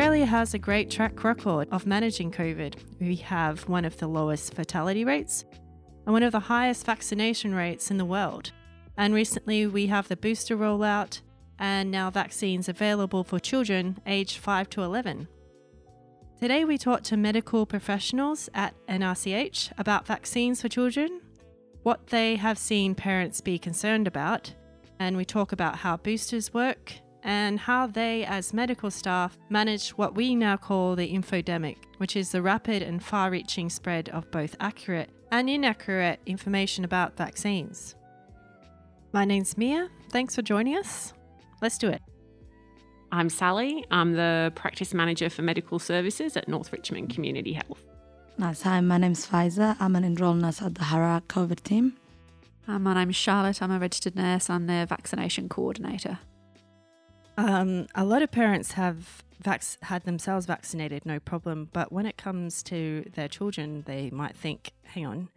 Australia has a great track record of managing COVID. We have one of the lowest fatality rates and one of the highest vaccination rates in the world. And recently we have the booster rollout and now vaccines available for children aged 5 to 11. Today we talked to medical professionals at NRCH about vaccines for children, what they have seen parents be concerned about, and we talk about how boosters work and how they, as medical staff, manage what we now call the infodemic, which is the rapid and far reaching spread of both accurate and inaccurate information about vaccines. My name's Mia. Thanks for joining us. Let's do it. I'm Sally. I'm the practice manager for medical services at North Richmond Community Health. Nice. Hi, my name's Faiza. I'm an enrolled nurse at the Harak COVID team. Hi, my name's Charlotte. I'm a registered nurse. I'm the vaccination coordinator. Um, a lot of parents have vac- had themselves vaccinated, no problem. But when it comes to their children, they might think, hang on,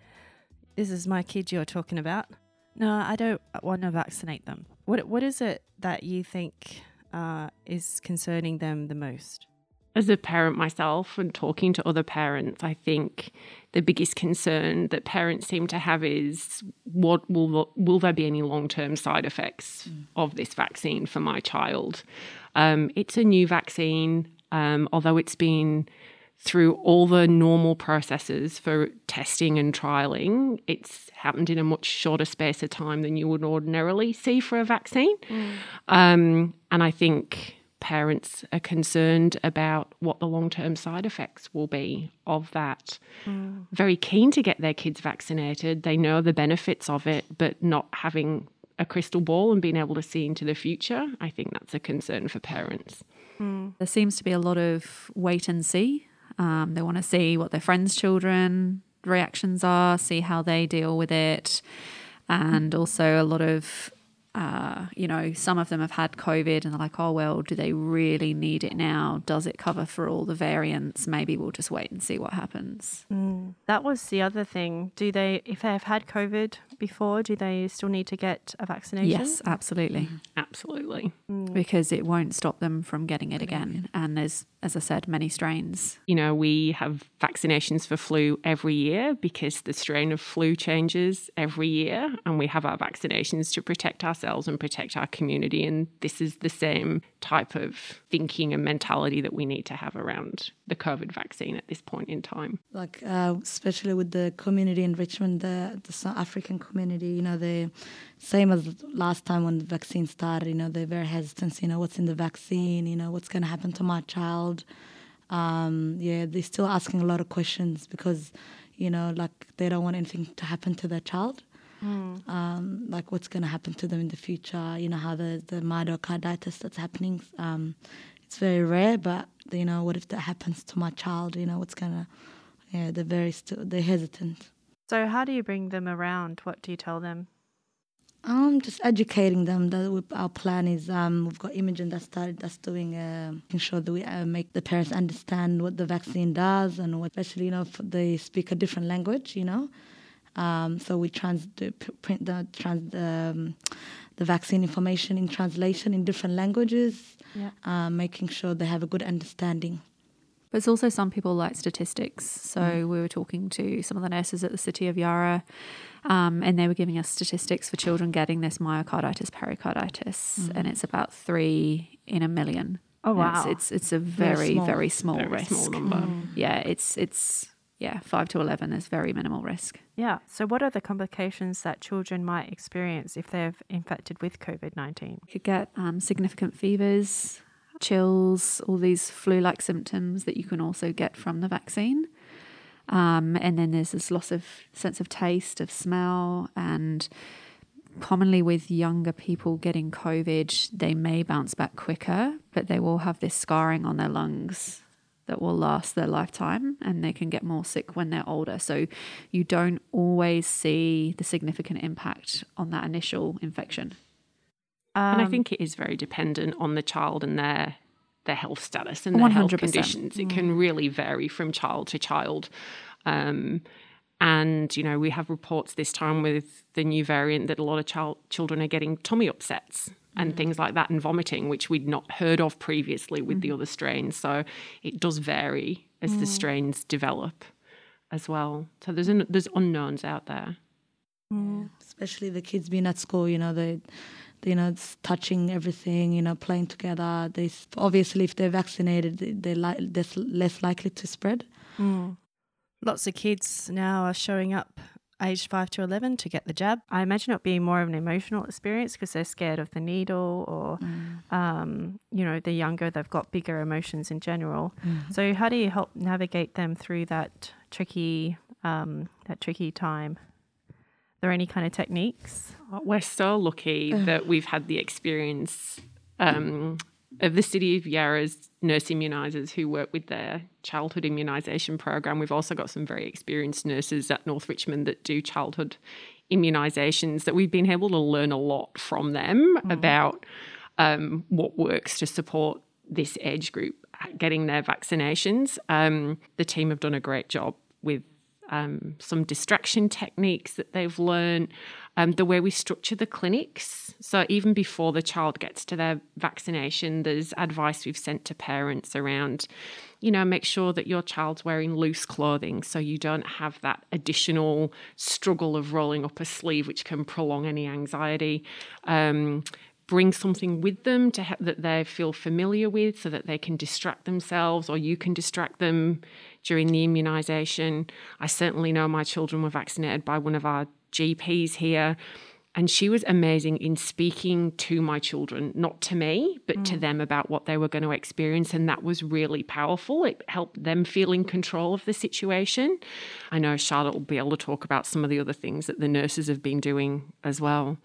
this is my kid you're talking about. No, I don't want to vaccinate them. What, what is it that you think uh, is concerning them the most? as a parent myself and talking to other parents, I think the biggest concern that parents seem to have is what will will there be any long term side effects mm. of this vaccine for my child? Um, it's a new vaccine, um, although it's been through all the normal processes for testing and trialing. It's happened in a much shorter space of time than you would ordinarily see for a vaccine, mm. um, and I think parents are concerned about what the long term side effects will be of that. Mm. Very keen to get their kids vaccinated. They know the benefits of it, but not having a crystal ball and being able to see into the future, I think that's a concern for parents. Mm. There seems to be a lot of wait and see. Um, they want to see what their friends' children reactions are, see how they deal with it, and also a lot of uh, you know, some of them have had COVID and they're like, oh, well, do they really need it now? Does it cover for all the variants? Maybe we'll just wait and see what happens. Mm. That was the other thing. Do they, if they have had COVID before, do they still need to get a vaccination? Yes, absolutely. Mm. Absolutely. Mm. Because it won't stop them from getting it again. And there's, as I said, many strains. You know, we have vaccinations for flu every year because the strain of flu changes every year, and we have our vaccinations to protect ourselves ourselves and protect our community. And this is the same type of thinking and mentality that we need to have around the COVID vaccine at this point in time. Like, uh, especially with the community in Richmond, the, the South African community, you know, the same as last time when the vaccine started, you know, they're very hesitant, you know, what's in the vaccine, you know, what's going to happen to my child. Um, yeah, they're still asking a lot of questions because, you know, like they don't want anything to happen to their child. Mm. Um, like what's going to happen to them in the future. You know how the the myocarditis that's happening. Um, it's very rare, but you know what if that happens to my child? You know what's gonna. Yeah, they're very still they're hesitant. So how do you bring them around? What do you tell them? Um, just educating them. That our plan is um, we've got Imogen that started that's doing uh, making sure that we uh, make the parents understand what the vaccine does and what, especially you know if they speak a different language. You know, um, so we trans print the trans um, the vaccine information in translation in different languages, yeah. uh, making sure they have a good understanding. But it's also some people like statistics. So mm. we were talking to some of the nurses at the City of Yarra, um, and they were giving us statistics for children getting this myocarditis pericarditis, mm. and it's about three in a million. Oh wow! It's, it's, it's a very very small, very small very risk. Small number. Mm. Yeah, it's it's yeah, 5 to 11 is very minimal risk. Yeah. So, what are the complications that children might experience if they're infected with COVID 19? You could get um, significant fevers, chills, all these flu like symptoms that you can also get from the vaccine. Um, and then there's this loss of sense of taste, of smell, and commonly with younger people getting COVID, they may bounce back quicker, but they will have this scarring on their lungs that will last their lifetime and they can get more sick when they're older. So you don't always see the significant impact on that initial infection. Um, and I um, think it is very dependent on the child and their their health status and their health 100%. conditions. It can really vary from child to child. Um, and, you know, we have reports this time with the new variant that a lot of child, children are getting tummy upsets and things like that and vomiting, which we'd not heard of previously with the other strains. So it does vary as the strains develop as well. So there's, an, there's unknowns out there. especially the kids being at school you know they they, you know it's touching everything you know playing together they obviously if they're vaccinated they- they're li- they're less likely to spread Lots of kids now are showing up aged 5 to 11 to get the jab. I imagine it being more of an emotional experience because they're scared of the needle or, um, you know, they're younger, they've got bigger emotions in general. So how do you help navigate them through that tricky, um, that tricky time? There any kind of techniques? We're so lucky that we've had the experience um, of the City of Yarra's nurse immunisers who work with their childhood immunisation program. We've also got some very experienced nurses at North Richmond that do childhood immunisations that we've been able to learn a lot from them about um, what works to support this age group getting their vaccinations. Um, the team have done a great job with um, some distraction techniques that they've learned, um, the way we structure the clinics. So, even before the child gets to their vaccination, there's advice we've sent to parents around, you know, make sure that your child's wearing loose clothing so you don't have that additional struggle of rolling up a sleeve, which can prolong any anxiety. Um, bring something with them to ha- that they feel familiar with so that they can distract themselves or you can distract them during the immunization. I certainly know my children were vaccinated by one of our GPs here. And she was amazing in speaking to my children, not to me, but to mm. them about what they were going to experience. And that was really powerful. It helped them feel in control of the situation. I know Charlotte will be able to talk about some of the other things that the nurses have been doing as well.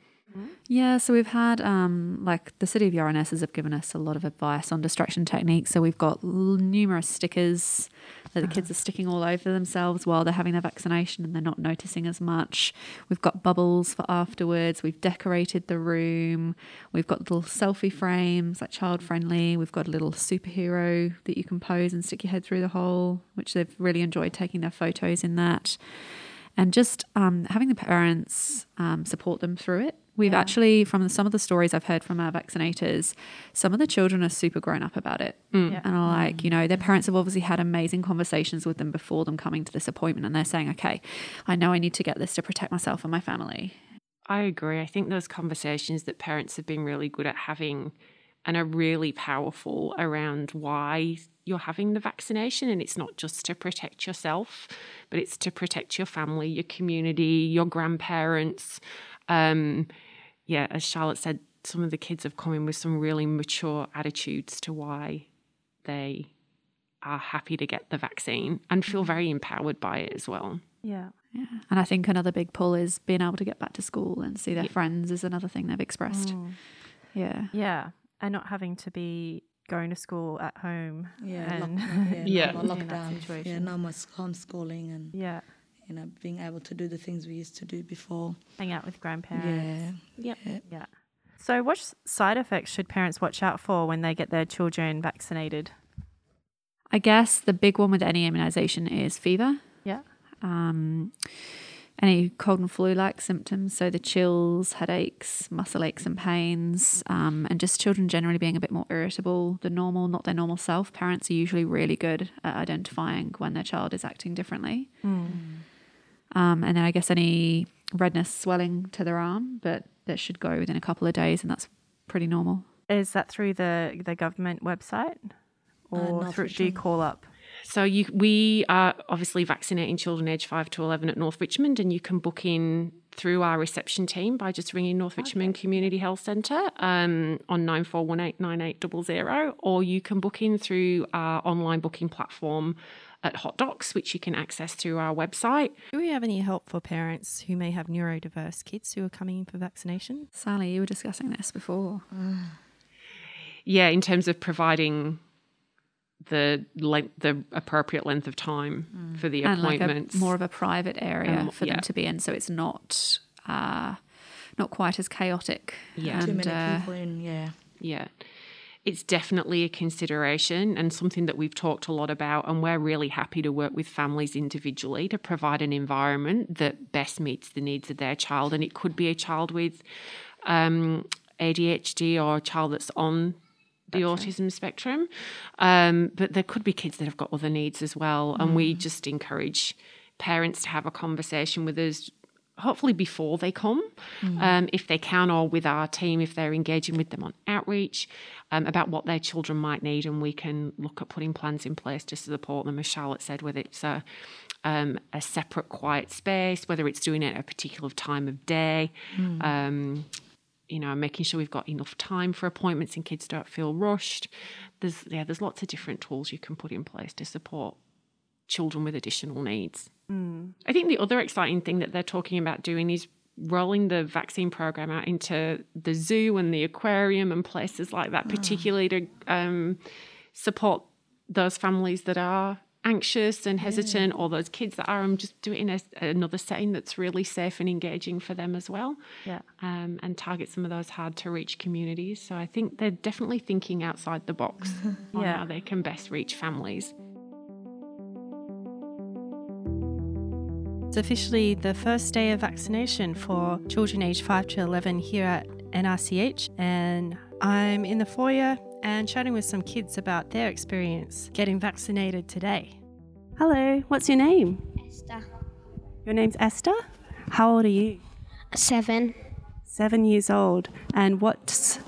Yeah, so we've had um, like the City of Yarra nurses have given us a lot of advice on distraction techniques. So we've got l- numerous stickers that the kids are sticking all over themselves while they're having their vaccination and they're not noticing as much. We've got bubbles for afterwards. We've decorated the room. We've got little selfie frames, like child friendly. We've got a little superhero that you can pose and stick your head through the hole, which they've really enjoyed taking their photos in that and just um, having the parents um, support them through it. We've actually, from some of the stories I've heard from our vaccinators, some of the children are super grown up about it. Yeah. And are like, you know, their parents have obviously had amazing conversations with them before them coming to this appointment. And they're saying, okay, I know I need to get this to protect myself and my family. I agree. I think those conversations that parents have been really good at having and are really powerful around why you're having the vaccination. And it's not just to protect yourself, but it's to protect your family, your community, your grandparents. Um, yeah, as Charlotte said, some of the kids have come in with some really mature attitudes to why they are happy to get the vaccine and feel mm-hmm. very empowered by it as well. Yeah. Yeah. And I think another big pull is being able to get back to school and see their friends is another thing they've expressed. Mm. Yeah. Yeah. And not having to be going to school at home. yeah And lock, yeah, Yeah. no more lockdown yeah situation. no more homeschooling and yeah. You know being able to do the things we used to do before Hang out with grandparents. yeah Yep. Yeah. So, what side effects should parents watch out for when they get their children vaccinated? I guess the big one with any immunization is fever. Yeah. um, any cold and flu like symptoms. So the chills, headaches, muscle aches and pains, um, and just children generally being a bit more irritable than normal, not their normal self. Parents are usually really good at identifying when their child is acting differently. Um, and then I guess any redness, swelling to their arm, but that should go within a couple of days, and that's pretty normal. Is that through the the government website, or North through do you call up? So you, we are obviously vaccinating children aged five to eleven at North Richmond, and you can book in through our reception team by just ringing North Richmond Community Health Centre um, on nine four one eight nine eight double zero, or you can book in through our online booking platform at Hot Docs, which you can access through our website. Do we have any help for parents who may have neurodiverse kids who are coming in for vaccination? Sally, you were discussing this before. Yeah, in terms of providing the length, the appropriate length of time for the and like appointments. a, more of a private area And mo- for yeah. them to be in, so it's not uh, not quite as chaotic. Yeah. too many uh, people in yeah Yeah. It's definitely a consideration and something that we've talked a lot about. And we're really happy to work with families individually to provide an environment that best meets the needs of their child. And it could be a child with um, ADHD or a child that's on the autism spectrum. Um, but there could be kids that have got other needs as well. And we just encourage parents to have a conversation with us hopefully before they come, um, if they can, or with our team if they're engaging with them on outreach um, about what their children might need, and we can look at putting plans in place just to support them. As Charlotte said, whether it's a um, a separate quiet space, whether it's doing it at a particular time of day. Um, you know, making sure we've got enough time for appointments and kids don't feel rushed. There's yeah, there's lots of different tools you can put in place to support children with additional needs. I think the other exciting thing that they're talking about doing is rolling the vaccine program out into the zoo and the aquarium and places like that, particularly to um, support those families that are anxious and hesitant or those kids that are and just do it in a, another setting that's really safe and engaging for them as well. Yeah. um, and target some of those hard to reach communities. So i think they're definitely thinking outside the box on Yeah. how they can best reach families It's officially the first day of vaccination for children aged 5 to 11 here at NRCH, and I'm in the foyer and chatting with some kids about their experience getting vaccinated today. Hello, what's your name? Esther. Your name's Esther? How old are you? Seven. Seven years old. And what's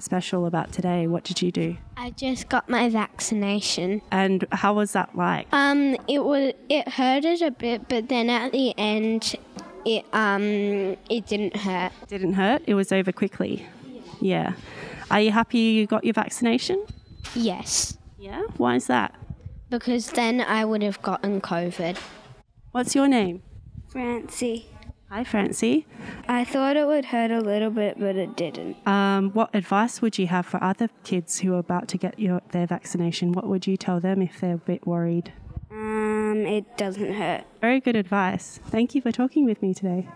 special about today? What did you do? I just got my vaccination. And how was that like? Um, it was it hurted a bit, but then at the end, it um it didn't hurt. Didn't hurt? It was over quickly. Yeah. Are you happy you got your vaccination? Yes, Yeah. Why is that? because then I would have gotten COVID. What's your name? Francie. Hi, Francie. I thought it would hurt a little bit, but it didn't. Um, what advice would you have for other kids who are about to get your, their vaccination? What would you tell them if they're a bit worried? Um, it doesn't hurt. Very good advice. Thank you for talking with me today.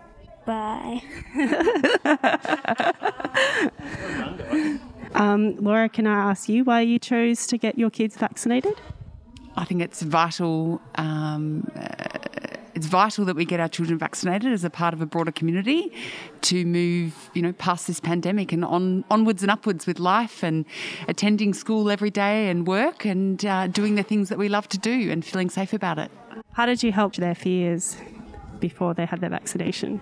Bye. Um, Laura, can I ask you why you chose to get your kids vaccinated? I think it's vital. Um, uh, it's vital that we get our children vaccinated as a part of a broader community to move, you know, past this pandemic and on onwards and upwards with life and attending school every day and work and uh, doing the things that we love to do and feeling safe about it. How did you help their fears before they had their vaccination?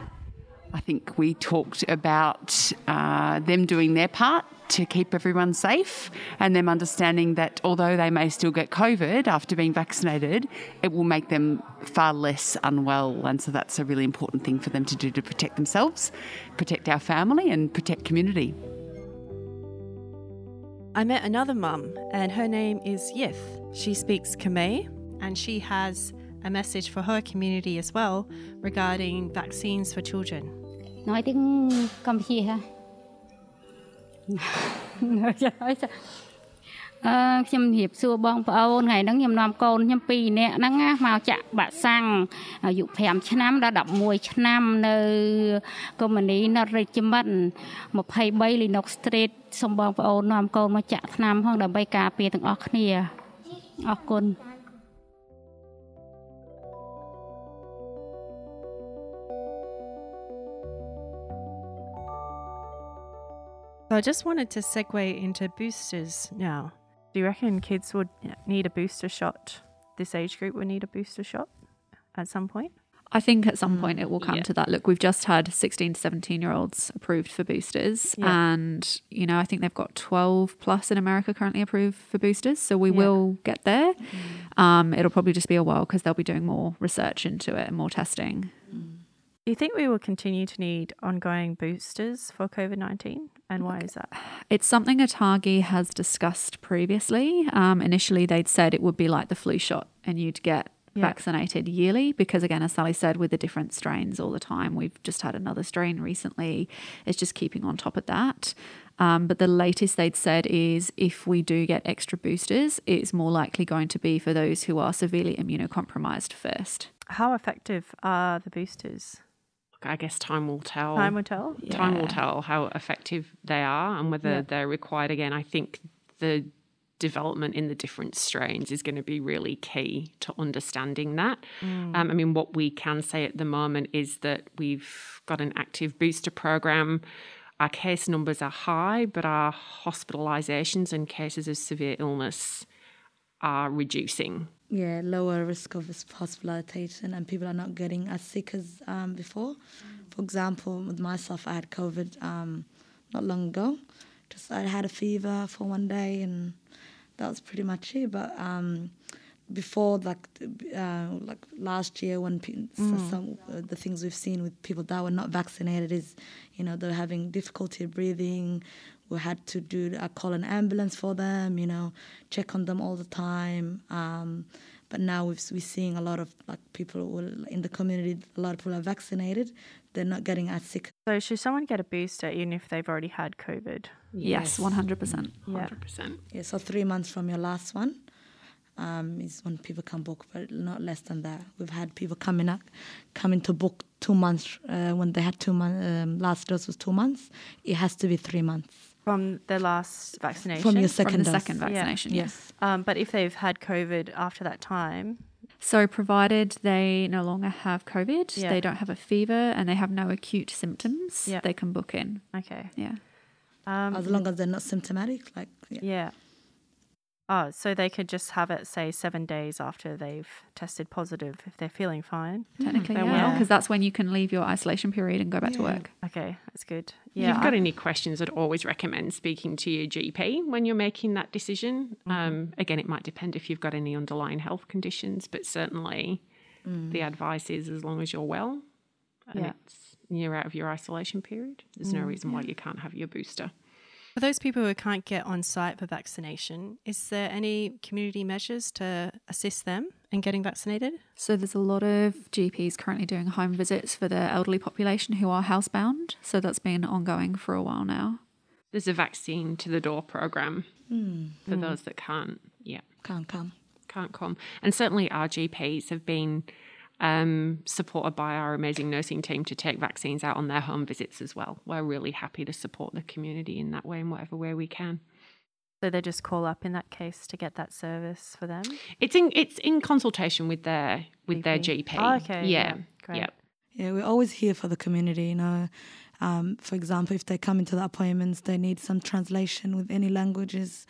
I think we talked about uh, them doing their part to keep everyone safe and them understanding that although they may still get COVID after being vaccinated, it will make them far less unwell. And so that's a really important thing for them to do to protect themselves, protect our family, and protect community. I met another mum, and her name is Yith. She speaks Khmer, and she has a message for her community as well regarding vaccines for children. nói tiếng Campuchia ha អឺខ្ញុំជម្រាបសួរបងប្អូនថ្ងៃហ្នឹងខ្ញុំនាំកូនខ្ញុំ2នាក់ហ្នឹងណាមកចាក់បាក់សាំងអាយុ5ឆ្នាំដល់11ឆ្នាំនៅកុម្មុយនី North Regiment 23 Linux Street សូមបងប្អូននាំកូនមកចាក់ថ្នាំផងដើម្បីការពារទាំងអស់គ្នាអរគុណ So I just wanted to segue into boosters now. Do you reckon kids would need a booster shot? This age group would need a booster shot at some point? I think at some mm, point it will come yeah. to that. Look, we've just had 16 to 17 year olds approved for boosters. Yeah. And, you know, I think they've got 12 plus in America currently approved for boosters. So we Yeah. will get there. Mm. Um, it'll probably just be a while because they'll be doing more research into it and more testing. Mm. Do you think we will continue to need ongoing boosters for COVID 19? And why is that? It's something ATAGI has discussed previously. Um, initially, they'd said it would be like the flu shot and you'd get Yeah. vaccinated yearly because, again, as Sally said, with the different strains all the time, we've just had another strain recently. It's just keeping on top of that. Um, but the latest they'd said is if we do get extra boosters, it's more likely going to be for those who are severely immunocompromised first. How effective are the boosters? I guess time will tell. Time will tell. Time will tell how effective they are and whether Yeah. they're required again. I think the development in the different strains is going to be really key to understanding that. Um, I mean, what we can say at the moment is that we've got an active booster program. Our case numbers are high, but our hospitalizations and cases of severe illness are reducing. Yeah, lower risk of hospitalization and people are not getting as sick as um, before. For example, with myself, I had COVID um, not long ago. Just I had a fever for one day and that was pretty much it. But um, before, like uh, like last year, when pe- so some uh, the things we've seen with people that were not vaccinated is, you know, they're having difficulty breathing. We had to do uh, call an ambulance for them, you know, check on them all the time. Um, but now we've, we're seeing a lot of like people will, in the community. A lot of people are vaccinated. They're not getting as sick. So should someone get a booster even if they've already had COVID? Yes, 100%. 100%. Yeah, so three months from your last one um, is when people can book, but not less than that. We've had people coming up, coming to book two months uh, when they had two months. Um, last dose was two months. It has to be three months From the last vaccination? from your From second the dose. second vaccination, yes. Um, but if they've had COVID after that time, So, provided they no longer have COVID, Yeah. they don't have a fever, and they have no acute symptoms, Yeah. they can book in. okay. Yeah. Um, As long as they're not symptomatic, like yeah. Yeah. Oh, so they could just have it, say, seven days after they've tested positive if they're feeling fine. Hmm, technically, They yeah, will. because that's when you can leave your isolation period and go back to work. Okay, that's good. Yeah. If you've got any questions, I'd always recommend speaking to your GP when you're making that decision. Mm-hmm. Um, again, it might depend if you've got any underlying health conditions, but certainly mm. the advice is as long as you're well and Yeah. it's, you're out of your isolation period, there's no mm, reason why you can't have your booster. For those people who can't get on site for vaccination, is there any community measures to assist them in getting vaccinated? So, there's a lot of GPs currently doing home visits for the elderly population who are housebound. So, that's been ongoing for a while now. There's a vaccine to the door program hmm. for hmm. those that can't, yeah, can't come. can't come. And certainly our GPs have been um, supported by our amazing nursing team to take vaccines out on their home visits as well. We're really happy to support the community in that way in whatever way we can. So they just call up in that case to get that service for them? It's in it's in consultation with their with their GP. GP. Oh, okay, Yeah. yeah, great. Yeah. Yeah, we're always here for the community. You know, um, for example, if they come into the appointments, they need some translation with any languages.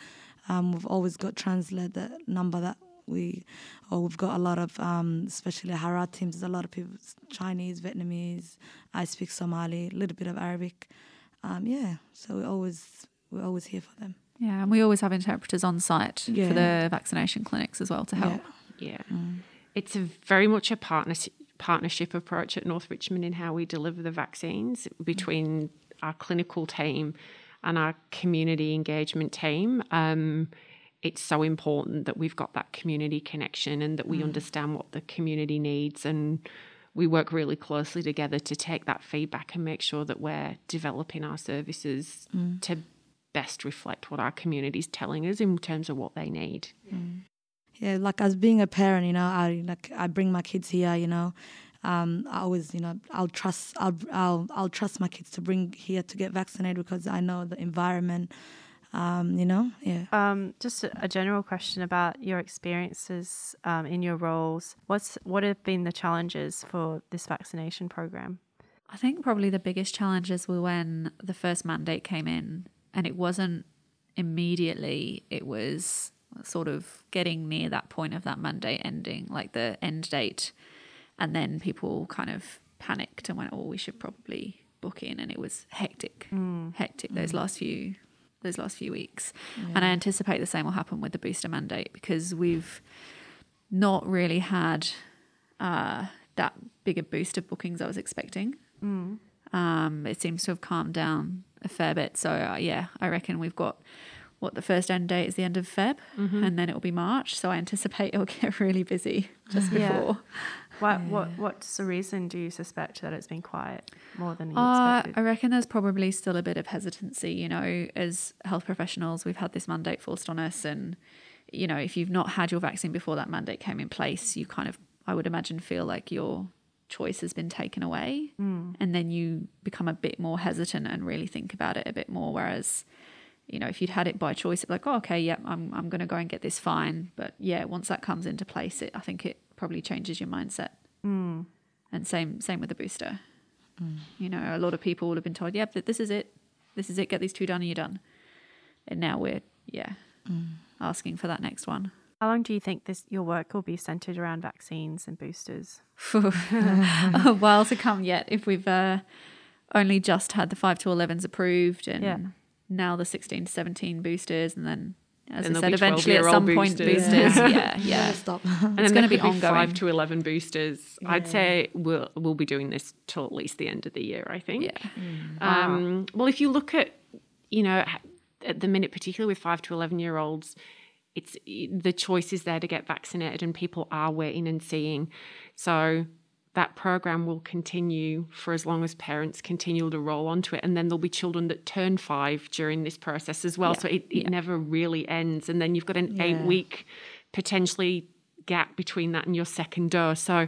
Um, we've always got translate the number that we, or we've got a lot of, um, especially Harat teams. There's a lot of people, Chinese, Vietnamese. I speak Somali, a little bit of Arabic. Um, yeah, so we always we're always here for them. Yeah, and we always have interpreters on site Yeah. for the vaccination clinics as well to help. Yeah. yeah. It's a very much a partnership partnership approach at North Richmond in how we deliver the vaccines between our clinical team and our community engagement team. Um, it's so important that we've got that community connection and that we understand what the community needs and we work really closely together to take that feedback and make sure that we're developing our services to best reflect what our community is telling us in terms of what they need. yeah like as being a parent you know i like i bring my kids here you know um i always you know i'll trust i'll i'll, I'll trust my kids to bring here to get vaccinated because i know the environment um you know yeah Um, just a, a general question about your experiences um, in your roles. What's what have been the challenges for this vaccination program? I think probably the biggest challenges were when the first mandate came in, and it wasn't immediately, it was sort of getting near that point of that mandate ending, like the end date. And then people kind of panicked and went, oh, we should probably book in. And it was hectic, hectic those last few. Those last few weeks, and I anticipate the same will happen with the booster mandate because we've not really had uh, that bigger boost of bookings I was expecting. Um, it seems to have calmed down a fair bit. So uh, yeah, I reckon we've got what the first end date is the end of Feb, and then it'll be March. So I anticipate it'll get really busy just Yeah. before. What what what's the reason? Do you suspect that it's been quiet more than you Uh, expected? I reckon there's probably still a bit of hesitancy. You know, as health professionals, we've had this mandate forced on us, and you know, if you've not had your vaccine before that mandate came in place, you kind of, I would imagine, feel like your choice has been taken away, and then you become a bit more hesitant and really think about it a bit more. Whereas, you know, if you'd had it by choice, it'd be like, oh, okay, yeah, I'm, I'm going to go and get this fine. But yeah, once that comes into place, it, I think it probably changes your mindset. Mm. And same, same with the booster. You know, a lot of people would have been told, yep, that this is it. This is it. Get these two done and you're done. And now we're, yeah, asking for that next one. How long do you think this your work will be centered around vaccines and boosters? a while to come yet if we've uh, only just had the 5 to 11s approved and Yeah. now the 16 to 17 boosters and then as And I said eventually at some point boosters. boosters yeah yeah Never stop. And It's gonna there be could ongoing. Five to eleven boosters. I'd say we'll we'll be doing this till at least the end of the year. I think. yeah Um, well, if you look at, you know, at the minute, particularly with five to 11 year olds, it's the choice is there to get vaccinated and people are waiting and seeing. So that program will continue for as long as parents continue to roll onto it. And then there'll be children that turn five during this process as well. So it, it never really ends. And then you've got an eight week potentially gap between that and your second dose. So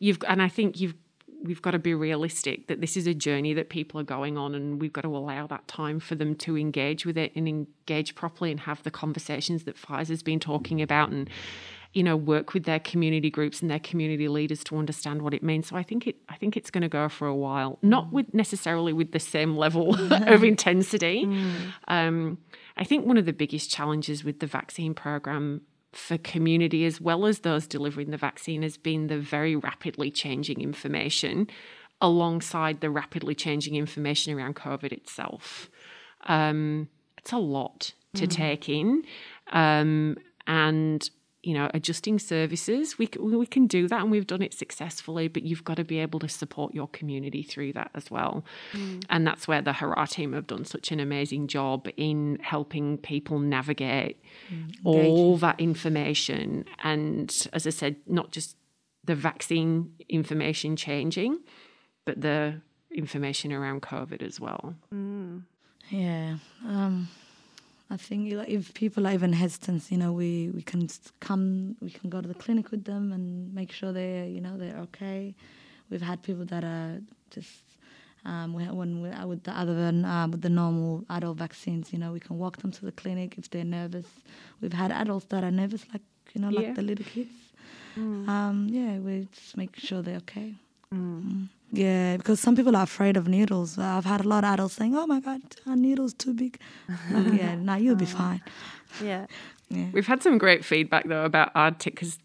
you've, and I think you've, we've got to be realistic that this is a journey that people are going on and we've got to allow that time for them to engage with it and engage properly and have the conversations that Faiza's been talking about and you know work with their community groups and their community leaders to understand what it means. So i think it i think it's going to go for a while. Not with necessarily with the same level of intensity. Um, i think one of the biggest challenges with the vaccine program for community as well as those delivering the vaccine has been the very rapidly changing information alongside the rapidly changing information around COVID itself. Um, it's a lot to take in. Um, and, you know, adjusting services, we, we can do that and we've done it successfully, but you've got to be able to support your community through that as well. Mm. And that's where the Hurrah team have done such an amazing job in helping people navigate mm. all that information. And as I said, not just the vaccine information changing, but the information around COVID as well. Mm. Yeah. Um, I think if people are even hesitant, you know, we, we can come, we can go to the clinic with them and make sure they're, you know, they're okay. We've had people that are just, um, we, when we, uh, with the other than uh, with the normal adult vaccines, you know, we can walk them to the clinic if they're nervous. We've had adults that are nervous, like you know, Yeah. like the little kids. Um, yeah, we just make sure they're okay. Mm. Yeah, because some people are afraid of needles. I've had a lot of adults saying, "Oh my God, our needle's too big." Like, yeah, now you'll be oh. fine. Yeah. Yeah. We've had some great feedback though about ArdTech because,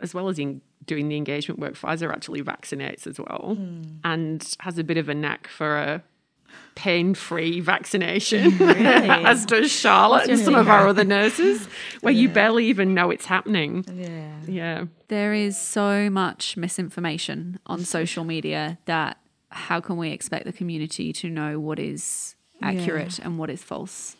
as well as in doing the engagement work, Faiza actually vaccinates as well hmm. and has a bit of a knack for a pain-free vaccination, as does Charlotte and some of our other nurses, where you barely even know it's happening. Yeah. Yeah. There is so much misinformation on social media that how can we expect the community to know what is accurate and what is false?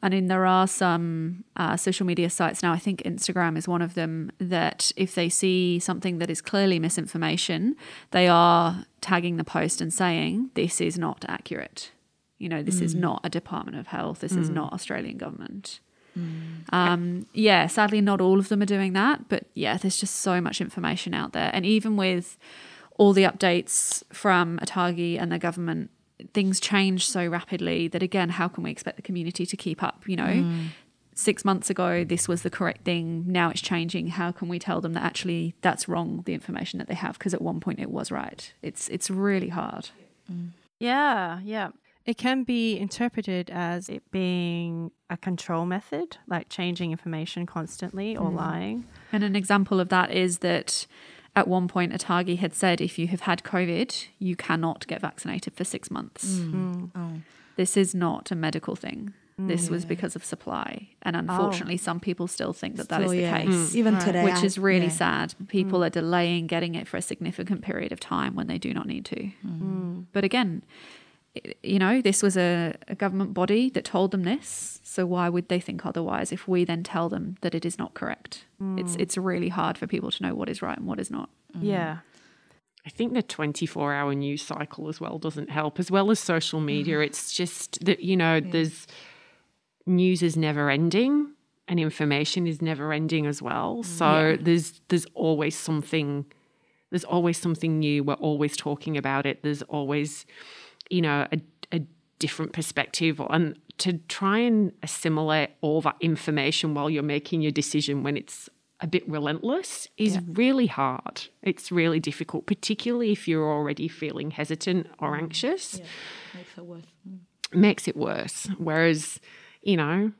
I mean, there are some uh, social media sites now, I think Instagram is one of them, that if they see something that is clearly misinformation, they are tagging the post and saying, this is not accurate. You know, this is not a Department of Health. This is not Australian government. Um, yeah, sadly, not all of them are doing that, but yeah, there's just so much information out there. And even with all the updates from ATAGI and the government, things change so rapidly that, again, how can we expect the community to keep up? You know, mm. six months ago, this was the correct thing. Now it's changing. How can we tell them that actually that's wrong, the information that they have? Because at one point it was right. It's, it's really hard. Mm. Yeah, yeah. It can be interpreted as it being a control method, like changing information constantly or mm. lying. And an example of that is that at one point, ATAGI had said if you have had COVID, you cannot get vaccinated for six months. Mm. Mm. Mm. Oh. This is not a medical thing. This was because of supply. And unfortunately, oh. some people still think that that is the yeah, case. Even today, Which is really yeah. sad. People are delaying getting it for a significant period of time when they do not need to. But again, i- you know, this was a, a government body that told them this. So why would they think otherwise if we then tell them that it is not correct? It's mm. it's really hard for people to know what is right and what is not. Mm. Yeah. I think the 24 hour news cycle as well doesn't help, as well as social media. Mm. It's just that, you know, there's news is never ending and information is never ending as well. So there's there's always something there's always something new. We're always talking about it. There's always, you know, a, a different perspective. And to try and assimilate all that information while you're making your decision when it's a bit relentless is yeah. really hard. It's really difficult, particularly if you're already feeling hesitant or mm. anxious. Yeah, makes it worse. Mm. Makes it worse. Whereas, you know,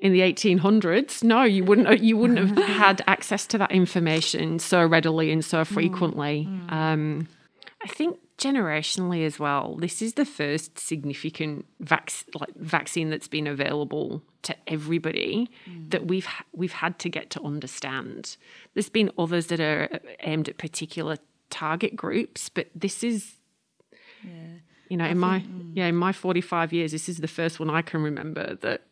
in the 1800s, no, you wouldn't. You wouldn't have had access to that information so readily and so mm. frequently. Mm. Um, I think generationally as well, this is the first significant vac- like vaccine that's been available to everybody mm. that we've we've had to get to understand. There's been others that are aimed at particular target groups, but this is yeah. you know, I in think, my mm. yeah, in my 45 years this is the first one I can remember that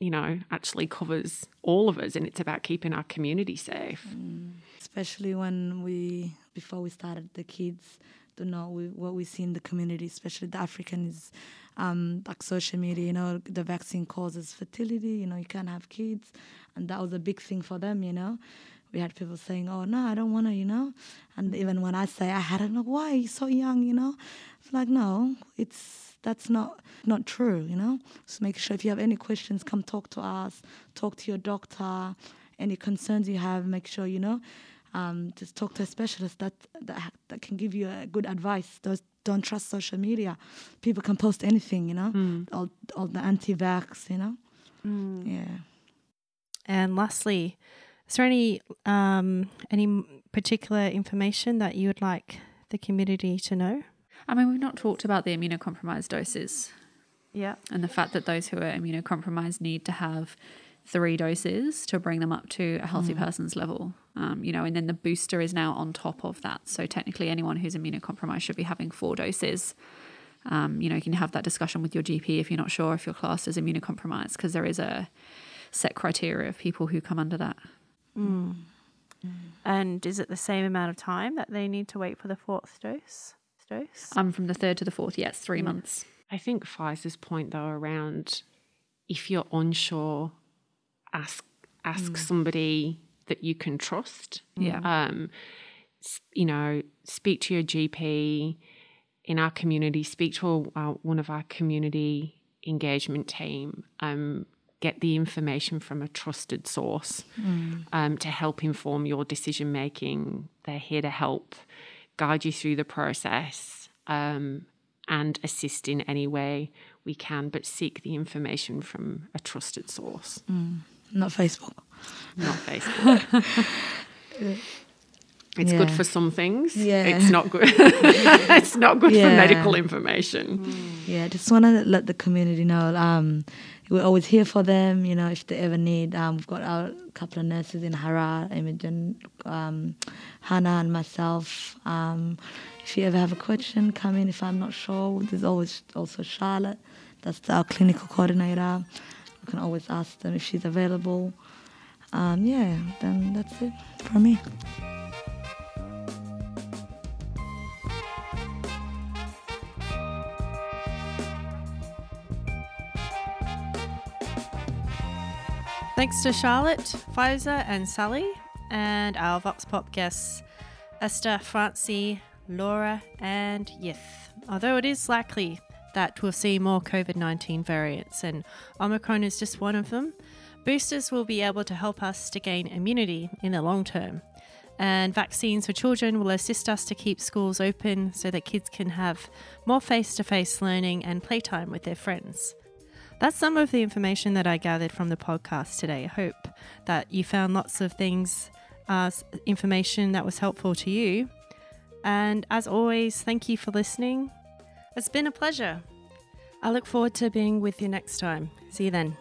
you know, actually covers all of us and it's about keeping our community safe. Mm. Especially when we before we started the kids to know we, what we see in the community, especially the Africans, um, like social media. You know, the vaccine causes fertility. You know, you can't have kids, and that was a big thing for them. You know, we had people saying, "Oh no, I don't want to," you know, and even when I say I don't know why you're so young, you know, it's like no, it's that's not not true. You know, so make sure if you have any questions, come talk to us, talk to your doctor. Any concerns you have, make sure you know um, just talk to a specialist that, that that can give you a good advice. Those don't trust social media. People can post anything, you know, mm. all all the anti-vax, you know. Mm. Yeah. And lastly, is there any um, any particular information that you would like the community to know? I mean, we've not talked about the immunocompromised doses. Yeah. And the fact that those who are immunocompromised need to have three doses to bring them up to a healthy mm. person's level. Um, you know, and then the booster is now on top of that. So technically, anyone who's immunocompromised should be having four doses. Um, you know, you can have that discussion with your GP if you're not sure if your class is immunocompromised, because there is a set criteria of people who come under that. Mm. Mm. And is it the same amount of time that they need to wait for the fourth dose? Dose? Um, from the third to the fourth, yes, three months. I think Faiza's point though around if you're unsure ask ask mm. somebody that you can trust. Yeah. Um, you know, speak to your GP in our community. Speak to a, uh, one of our community engagement team. Um, get the information from a trusted source mm. um, to help inform your decision making. They're here to help guide you through the process um, and assist in any way we can, but seek the information from a trusted source. Mm. Not Facebook. Not Facebook. It's yeah. good for some things. Yeah. It's not good. it's not good yeah. for medical information. Mm. Yeah, just want to let the community know. Um, we're always here for them. You know, if they ever need, um, we've got our couple of nurses in Harar, Imogen, um, Hannah, and myself. Um, if you ever have a question, come in. If I'm not sure, there's always also Charlotte. That's our clinical coordinator can always ask them if she's available. Um, yeah, then that's it for me. Thanks to Charlotte, Faiza, and Sally, and our Vox Pop guests Esther, Francie, Laura, and Yith. Although it is likely that we'll see more COVID 19 variants, and Omicron is just one of them. Boosters will be able to help us to gain immunity in the long term. And vaccines for children will assist us to keep schools open so that kids can have more face to face learning and playtime with their friends. That's some of the information that I gathered from the podcast today. I hope that you found lots of things, uh, information that was helpful to you. And as always, thank you for listening. It's been a pleasure. I look forward to being with you next time. See you then.